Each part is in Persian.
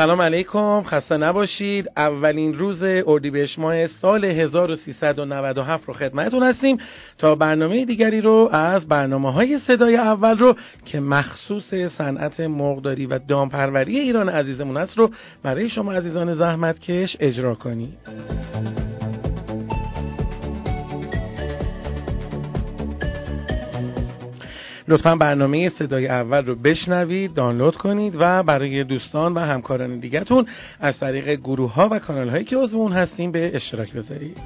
سلام علیکم خسته نباشید. اولین روز اردیبهشت ماه سال 1397 رو خدمتتون هستیم تا برنامه دیگری رو از برنامه های صدای اول رو که مخصوص صنعت مرغداری و دامپروری ایران عزیزمون است رو برای شما عزیزان زحمتکش اجرا کنید. لطفا برنامه صدای اول رو بشنوید دانلود کنید و برای دوستان و همکاران دیگهتون از طریق گروه ها و کانال هایی که عضو اون هستیم به اشتراک بذارید.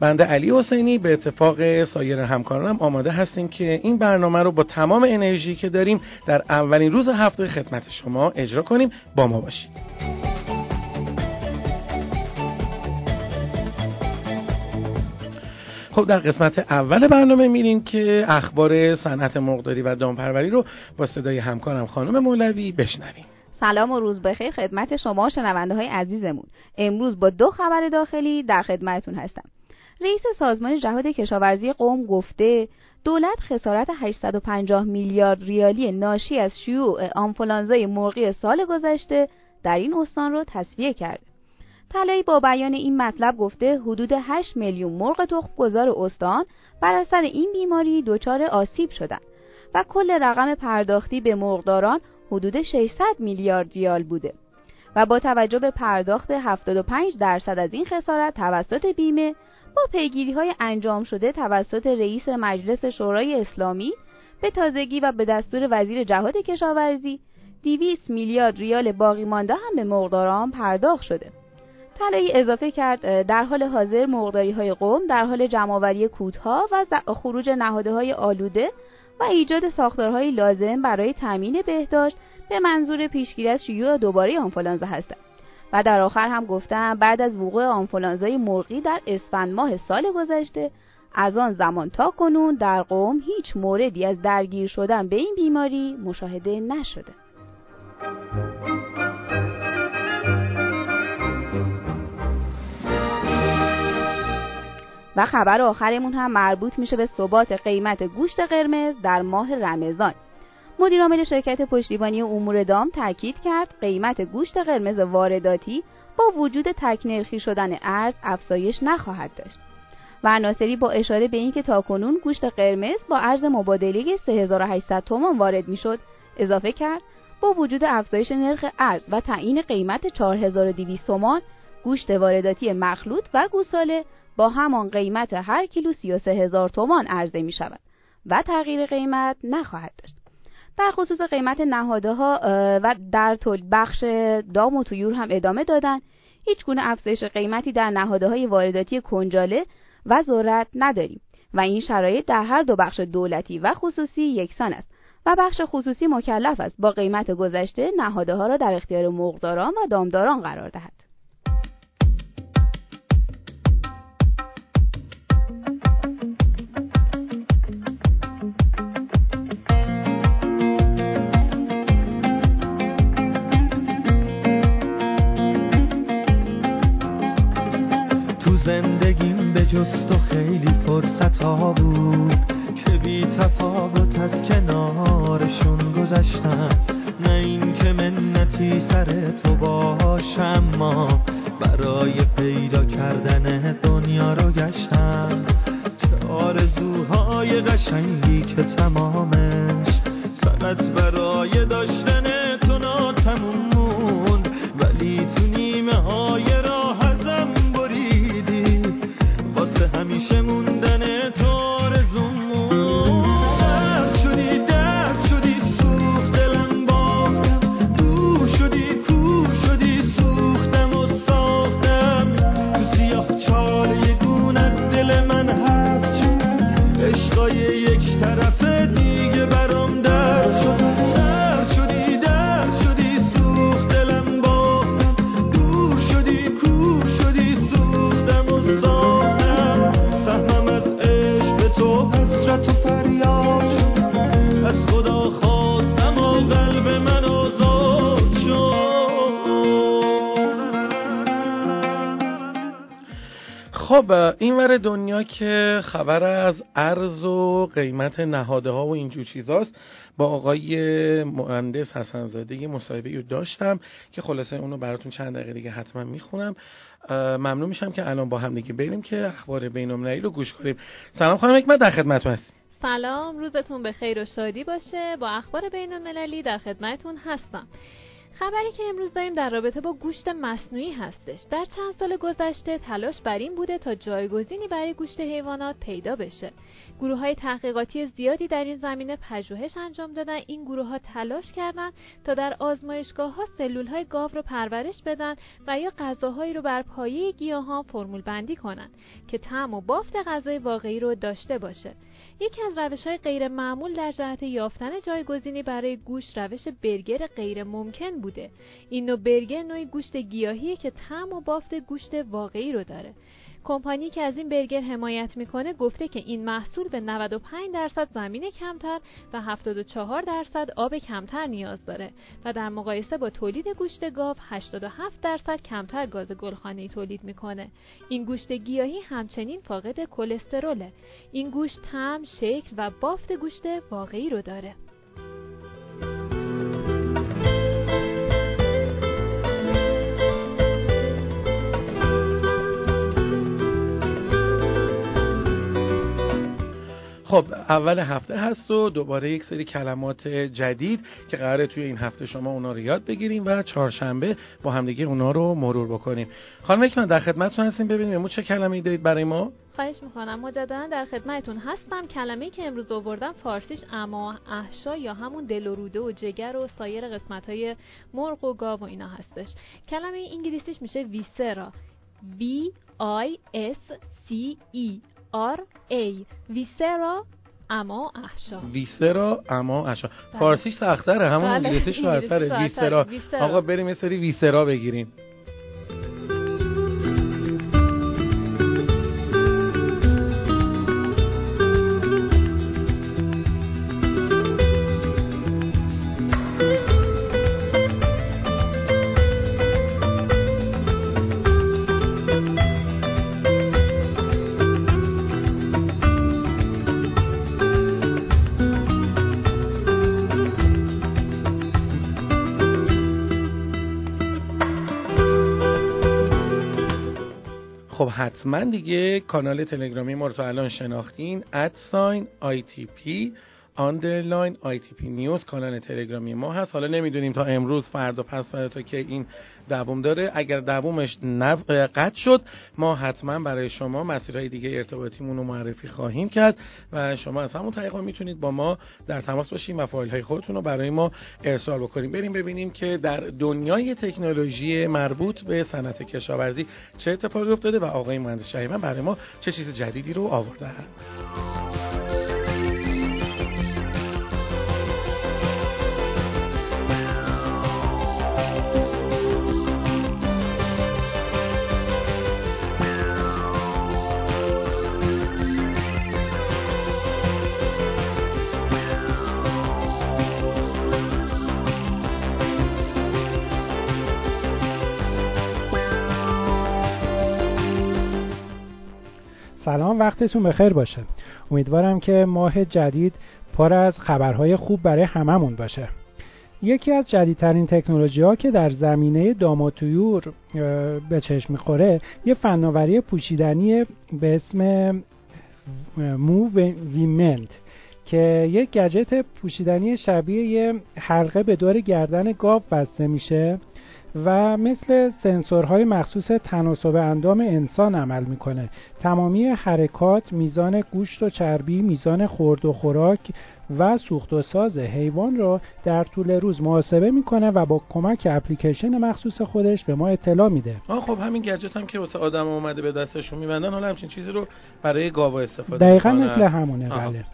بنده علی حسینی به اتفاق سایر همکارانم آماده هستیم که این برنامه رو با تمام انرژی که داریم در اولین روز هفته خدمت شما اجرا کنیم. با ما باشید. خب در قسمت اول برنامه میریم که اخبار صنعت مرغداری و دامپروری رو با صدای همکارم خانم مولوی بشنویم. سلام و روز بخیر خدمت شما شنونده های عزیزمون. امروز با دو خبر داخلی در خدمتتون هستم. رئیس سازمان جهاد کشاورزی قوم گفته دولت خسارت 850 میلیارد ریالی ناشی از شیوع آنفولانزای مرغی سال گذشته در این استان را تصویه کرده. طلایی با بیان این مطلب گفته حدود 8 میلیون مرغ تخم گذار استان بر اثر این بیماری دچار آسیب شدند و کل رقم پرداختی به مرغداران حدود 600 میلیارد ریال بوده و با توجه به پرداخت 75 درصد از این خسارت توسط بیمه با پیگیری های انجام شده توسط رئیس مجلس شورای اسلامی به تازگی و به دستور وزیر جهاد کشاورزی 200 میلیارد ریال باقی مانده هم به مرغداران پرداخت شده. طلایی اضافه کرد در حال حاضر مرغداری های قوم در حال جمعآوری کودها و خروج نهاده های آلوده و ایجاد ساختارهای لازم برای تامین بهداشت به منظور پیشگیری از شیوع دوباره آنفولانزا هستند. و در آخر هم گفتم بعد از وقوع آنفولانزای مرغی در اسفند ماه سال گذشته از آن زمان تا کنون در قوم هیچ موردی از درگیر شدن به این بیماری مشاهده نشده. خبر آخرمون هم مربوط میشه به ثبات قیمت گوشت قرمز در ماه رمضان. مدیرعامل شرکت پشتیبانی امور دام تاکید کرد قیمت گوشت قرمز وارداتی با وجود تکنرخی شدن ارز افزایش نخواهد داشت. و ناصری با اشاره به اینکه تاکنون گوشت قرمز با ارز مبادله 3800 تومان وارد می‌شد اضافه کرد با وجود افزایش نرخ ارز و تعیین قیمت 4200 تومان گوشت وارداتی مخلوط و گوساله با همان قیمت هر کیلو 33 هزار تومان عرضه می شود و تغییر قیمت نخواهد داشت. در خصوص قیمت نهاده ها و در تولید بخش دام و تویور هم ادامه دادن. هیچ گونه افزایش قیمتی در نهاده های وارداتی کنجاله و ذرت نداریم و این شرایط در هر دو بخش دولتی و خصوصی یکسان است و بخش خصوصی مکلف است. با قیمت گذشته نهاده ها را در اختیار مرغداران و دامداران قرار دهد. برای پیدا ور دنیا که خبر از ارز و قیمت نهاده ها و اینجور چیزاست. با آقای مهندس حسنزاده یه مصاحبه رو داشتم که خلاصه اونو براتون چند دقیقه دیگه حتما می‌خونم. ممنون میشم که الان با هم دیگه بریم که اخبار بین‌المللی رو گوش کنیم. سلام خانم حکمت در خدمتتون هستیم. سلام روزتون به خیر و شادی باشه. با اخبار بین المللی در خدمتون هستم. خبری که امروز داریم در رابطه با گوشت مصنوعی هستش. در چند سال گذشته تلاش بر این بوده تا جایگزینی برای گوشت حیوانات پیدا بشه. گروه های تحقیقاتی زیادی در این زمینه پژوهش انجام دادن. این گروه ها تلاش کردند تا در آزمایشگاه ها سلول های گاو رو پرورش بدن و یا غذاهایی رو بر پایه گیاهان فرمول بندی کنند که طعم و بافت غذای واقعی رو داشته باشه. یکی از روش های غیر معمول در جهت یافتن جایگزینی برای گوشت روش برگر غیر ممکن بوده. این نوع برگر نوعی گوشت گیاهی که طعم و بافت گوشت واقعی رو داره. کمپانی که از این برگر حمایت می‌کنه گفته که این محصول به 95 درصد زمین کمتر و 74 درصد آب کمتر نیاز داره و در مقایسه با تولید گوشت گاو 87 درصد کمتر گاز گلخانه‌ای تولید می‌کنه. این گوشت گیاهی همچنین فاقد کلستروله. این گوشت طعم شکل و بافت گوشت واقعی رو داره. خب اول هفته هست و دوباره یک سری کلمات جدید که قراره توی این هفته شما اونا رو یاد بگیریم و چهارشنبه با همدیگه اونا رو مرور بکنیم. خانم من در خدمتتون هستیم. ببینیم امروز چه کلمه ای دارید برای ما؟ خواهش می‌کنم. مجددا در خدمتتون هستم. کلمه که امروز آوردم فارسیش اما احشا یا همون دل و روده و جگر و سایر قسمت های مرغ و گاو و اینا هستش. کلمه انگلیسیش میشه ویسرا. V I S C E آر ای. ویسرا اما احشا. ویسرا اما احشا. بله. فارسیش سختره همون بله. انگلیسیش راحت‌تره ویسرا آقا بریم یه سری ویسرا بگیریم. حتما دیگه کانال تلگرامی ما رو تو الان شناختین at sign ITP underline ITP news کانال تلگرامی ما هست. حالا نمی‌دونیم تا امروز فردا پس فردا تا که این دووم داره. اگر دوومش قطع شد ما حتما برای شما مسیرهای دیگه ارتباطیمون رو معرفی خواهیم کرد و شما از همون طریق می‌تونید با ما در تماس باشیم و فایل های خودتون رو برای ما ارسال بکنیم. بریم ببینیم که در دنیای تکنولوژی مربوط به صنعت کشاورزی چه اتفاقی افتاده و آقای مهندس شهیمن برای ما چه چیز جدیدی رو آورده سلام وقتتون بخیر باشه. امیدوارم که ماه جدید پر از خبرهای خوب برای هممون باشه. یکی از جدیدترین تکنولوژی ها که در زمینه داماتویور به چشم می‌خوره یه فناوری پوشیدنی به اسم مو ویمنت که یک گجت پوشیدنی شبیه یه حلقه به دور گردن گاو بسته میشه. و مثل سنسورهای مخصوص تناسب اندام انسان عمل می‌کنه. تمامی حرکات میزان گوشت و چربی میزان خورد و خوراک و سوخت و ساز حیوان را در طول روز محاسبه می‌کنه و با کمک اپلیکیشن مخصوص خودش به ما اطلاع میده. آه خب همین گجت هم که واسه آدم اومده به دستشون میبندن حالا همچین چیزی رو برای گاوا استفاده دقیقا مثل همونه بله.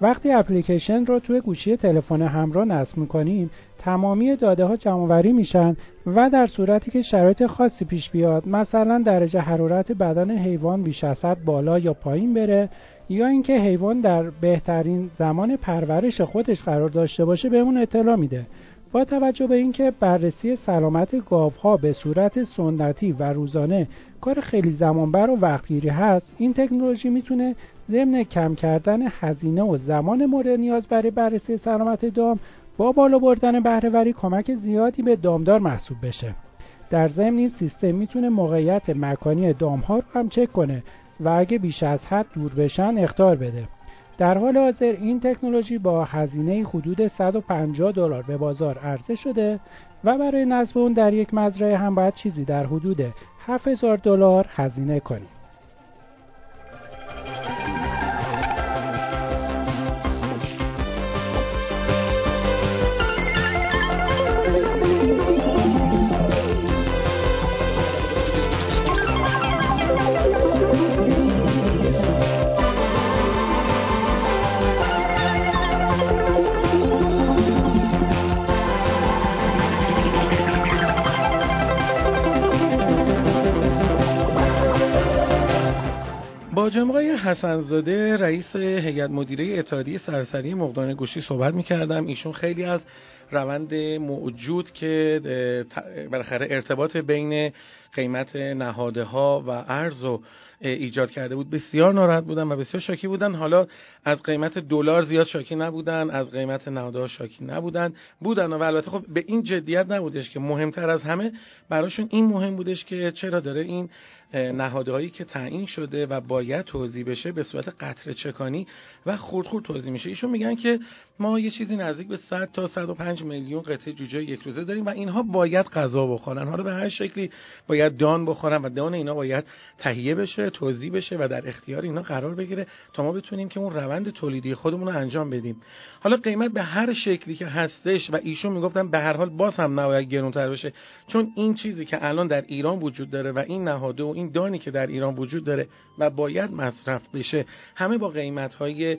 وقتی اپلیکیشن رو توی گوشی تلفن همراه نصب می‌کنیم تمامی داده ها جمع میشن و در صورتی که شرایط خاصی پیش بیاد مثلا درجه حرارت بدن حیوان بیش از بالا یا پایین بره یا اینکه حیوان در بهترین زمان پرورش خودش قرار داشته باشه بهمون اطلاع میده. با توجه به اینکه بررسی سلامت گاوها به صورت سنتی و روزانه کار خیلی زمانبر و وقتگیری هست این تکنولوژی می‌تونه ضمن کم کردن هزینه و زمان مورد نیاز برای بررسی سلامت دام با بالا بردن بهرهوری کمک زیادی به دامدار محسوب بشه. در ضمن این سیستم می‌تونه موقعیت مکانی دامها رو هم چک کنه و اگه بیش از حد دور بشن اختار بده. در حال حاضر این تکنولوژی با هزینه حدود 150 دلار به بازار عرضه شده و برای نصب اون در یک مزرعه هم باید چیزی در حدود 7000 دلار هزینه کنیم با حسن حسنزاده رئیس هیئت مدیره اتحادیه سرسری مقدان گوشی صحبت می‌کردم. ایشون خیلی از روند موجود که بالاخره ارتباط بین قیمت نهاده ها و ارز و ایجاد کرده بود. بسیار ناراحت بودن و بسیار شاکی بودن. حالا از قیمت دلار زیاد شاکی نبودن از قیمت نهاده ها شاکی نبودن. بودن و البته خب به این جدیت نبودش که مهمتر از همه براشون این مهم بودش که چرا داره این نهادهایی که تعیین شده و باید توضیح بشه به صورت قطر چکانی و خورد خورد توضیح میشه. ایشون میگن که ما یه چیزی نزدیک به 100 تا 105 میلیون قطعه جوجه یک روزه داریم و اینها باید غذا بخورن. حالا به هر شکلی باید دان بخورن و دان اینا باید تهیه بشه. توضیح بشه و در اختیار اینا قرار بگیره تا ما بتونیم که اون روند تولیدی خودمون رو انجام بدیم. حالا قیمت به هر شکلی که هستش و ایشون می‌گفتن به هر حال باز هم نباید گرونتر بشه چون این چیزی که الان در ایران وجود داره و این نهاده و این دانی که در ایران وجود داره و باید مصرف بشه همه با قیمت های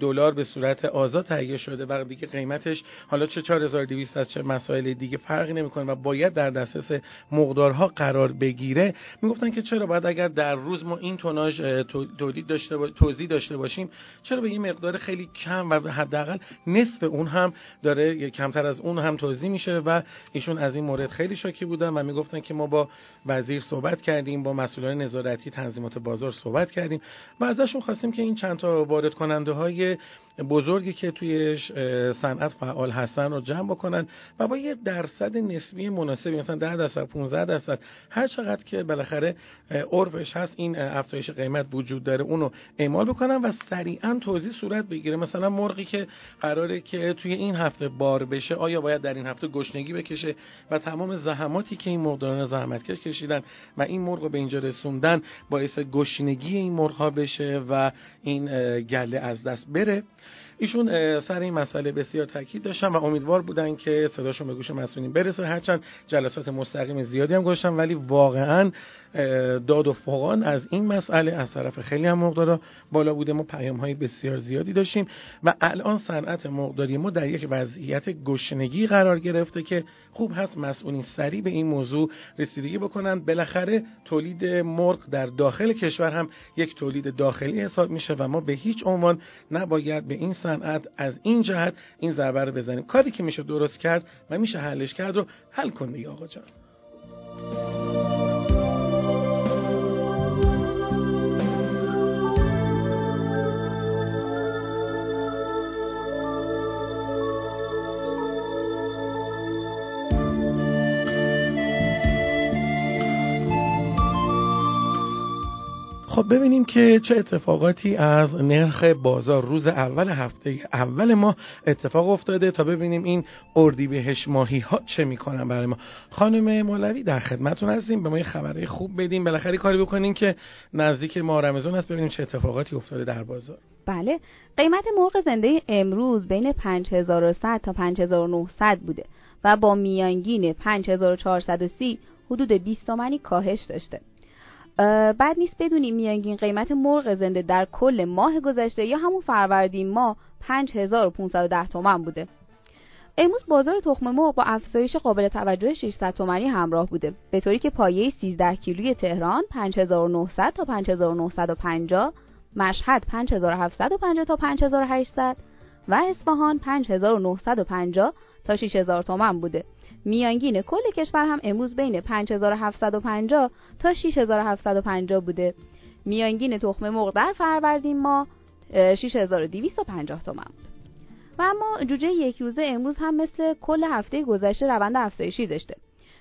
دلار به صورت آزاد تهیه شده و دیگه قیمتش حالا چه 4200 از چه مسائل دیگه فرقی نمی‌کنه و باید در دسترس مقدارها قرار بگیره. می‌گفتن که چرا باید اگر در روز ما این توناژ تولید داشته با... توزیع داشته باشیم چرا به این مقدار خیلی کم و حداقل نصف اون هم داره کمتر از اون هم توزیع میشه و ایشون از این مورد خیلی شاکی بودن و می‌گفتن که ما با وزیر صحبت کردیم با مسئولان نظارتی تنظیمات بازار صحبت کردیم و ازشون خواستیم که این چند تا وارد کننده های بزرگی که توی صنعت فعال هستن رو جمع بکنن و با یه درصد نسبی مناسبی مثلا 10 درصد 15 درصد هر چقدر که بالاخره عرفش هست این افزایش قیمت وجود داره اونو اعمال بکنن و سریعا توضیح صورت بگیره. مثلا مرغی که قراره که توی این هفته بار بشه آیا باید در این هفته گشنگی بکشه؟ و تمام زحماتی که این مرغداران زحمتکش کشیدن و این مرغ به اینجا رسوندن باعث گشنگی این مرغ ها بشه و این گله از دست بره. ایشون سر این مسئله بسیار تاکید داشتن و امیدوار بودن که صداشون به گوش مسئولین برسه. هرچند جلسات مستقیم زیادی هم گذاشتن ولی واقعا داد و فوقان از این مسئله از طرف خیلی هم مقدارا بالا بوده. ما پیام های بسیار زیادی داشتیم و الان صنعت مقداری ما در یک وضعیت گشنگی قرار گرفته که خوب هست مسئولین سریع به این موضوع رسیدگی بکنن. بالاخره تولید مرغ در داخل کشور هم یک تولید داخلی حساب میشه و ما به هیچ عنوان نباید به این از این جهت این ضربه رو بزنیم. کاری که میشه درست کرد و میشه حلش کرد رو حل کن آقا جان. خب ببینیم که چه اتفاقاتی از نرخ بازار روز اول هفته اول ما اتفاق افتاده تا ببینیم این اردیبهشت ماهی ها چه می‌کنن برای ما. خانم مولوی در خدمتتون هستیم. به ما یه خبره خوب بدیم بالاخره کاری بکنیم که نزدیک ماه رمضان است. ببینیم چه اتفاقاتی افتاده در بازار. بله. قیمت مرغ زنده امروز بین 5100 تا 5900 بوده و با میانگین 5430 حدود 20 تومانی کاهش داشته. بعد نیست بدونیم میانگین قیمت مرغ زنده در کل ماه گذشته یا همون فروردین ماه 5510 تومن بوده. امروز بازار تخم مرغ با افزایش قابل توجه 600 تومانی همراه بوده. به طوری که پایه 13 کیلوی تهران 5900 تا 5950 مشهد 5750 تا 5800 و اصفهان 5950 تا 6000 تومن بوده. میانگین کل کشور هم امروز بین 5750 تا 6750 بوده. میانگین تخم مرغ در فروردین ما 6250 تومن بود و اما جوجه یک روزه امروز هم مثل کل هفته گذشته روند افزایشی داشته.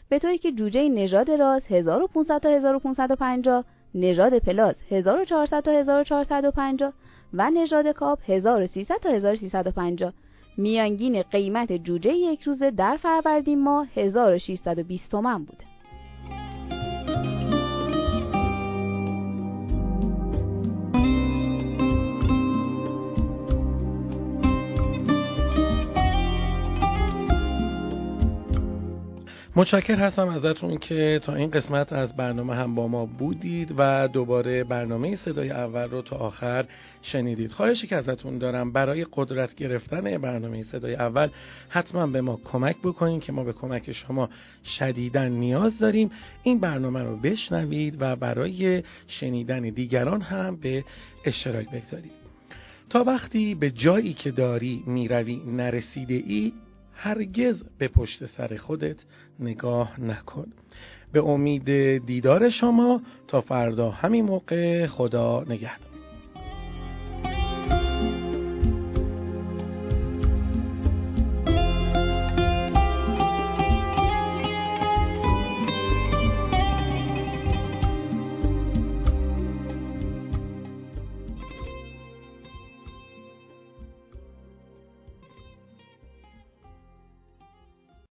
به طوری که جوجه نژاد راز 1500 تا 1550 نژاد پلاس 1400 تا 1450 و نژاد کاپ 1300 تا 1350 میانگین قیمت جوجه یک روزه در فروردین ماه 1620 تومن بوده. متشکر هستم ازتون که تا این قسمت از برنامه هم با ما بودید و دوباره برنامه صدای اول رو تا آخر شنیدید. خواهشی که ازتون دارم برای قدرت گرفتن برنامه صدای اول حتما به ما کمک بکنید که ما به کمک شما شدیدن نیاز داریم. این برنامه رو بشنوید و برای شنیدن دیگران هم به اشتراک بگذارید. تا وقتی به جایی که داری می‌روی نرسیده ای هرگز به پشت سر خودت نگاه نکن. به امید دیدار شما تا فردا همین موقع خدا نگهدار.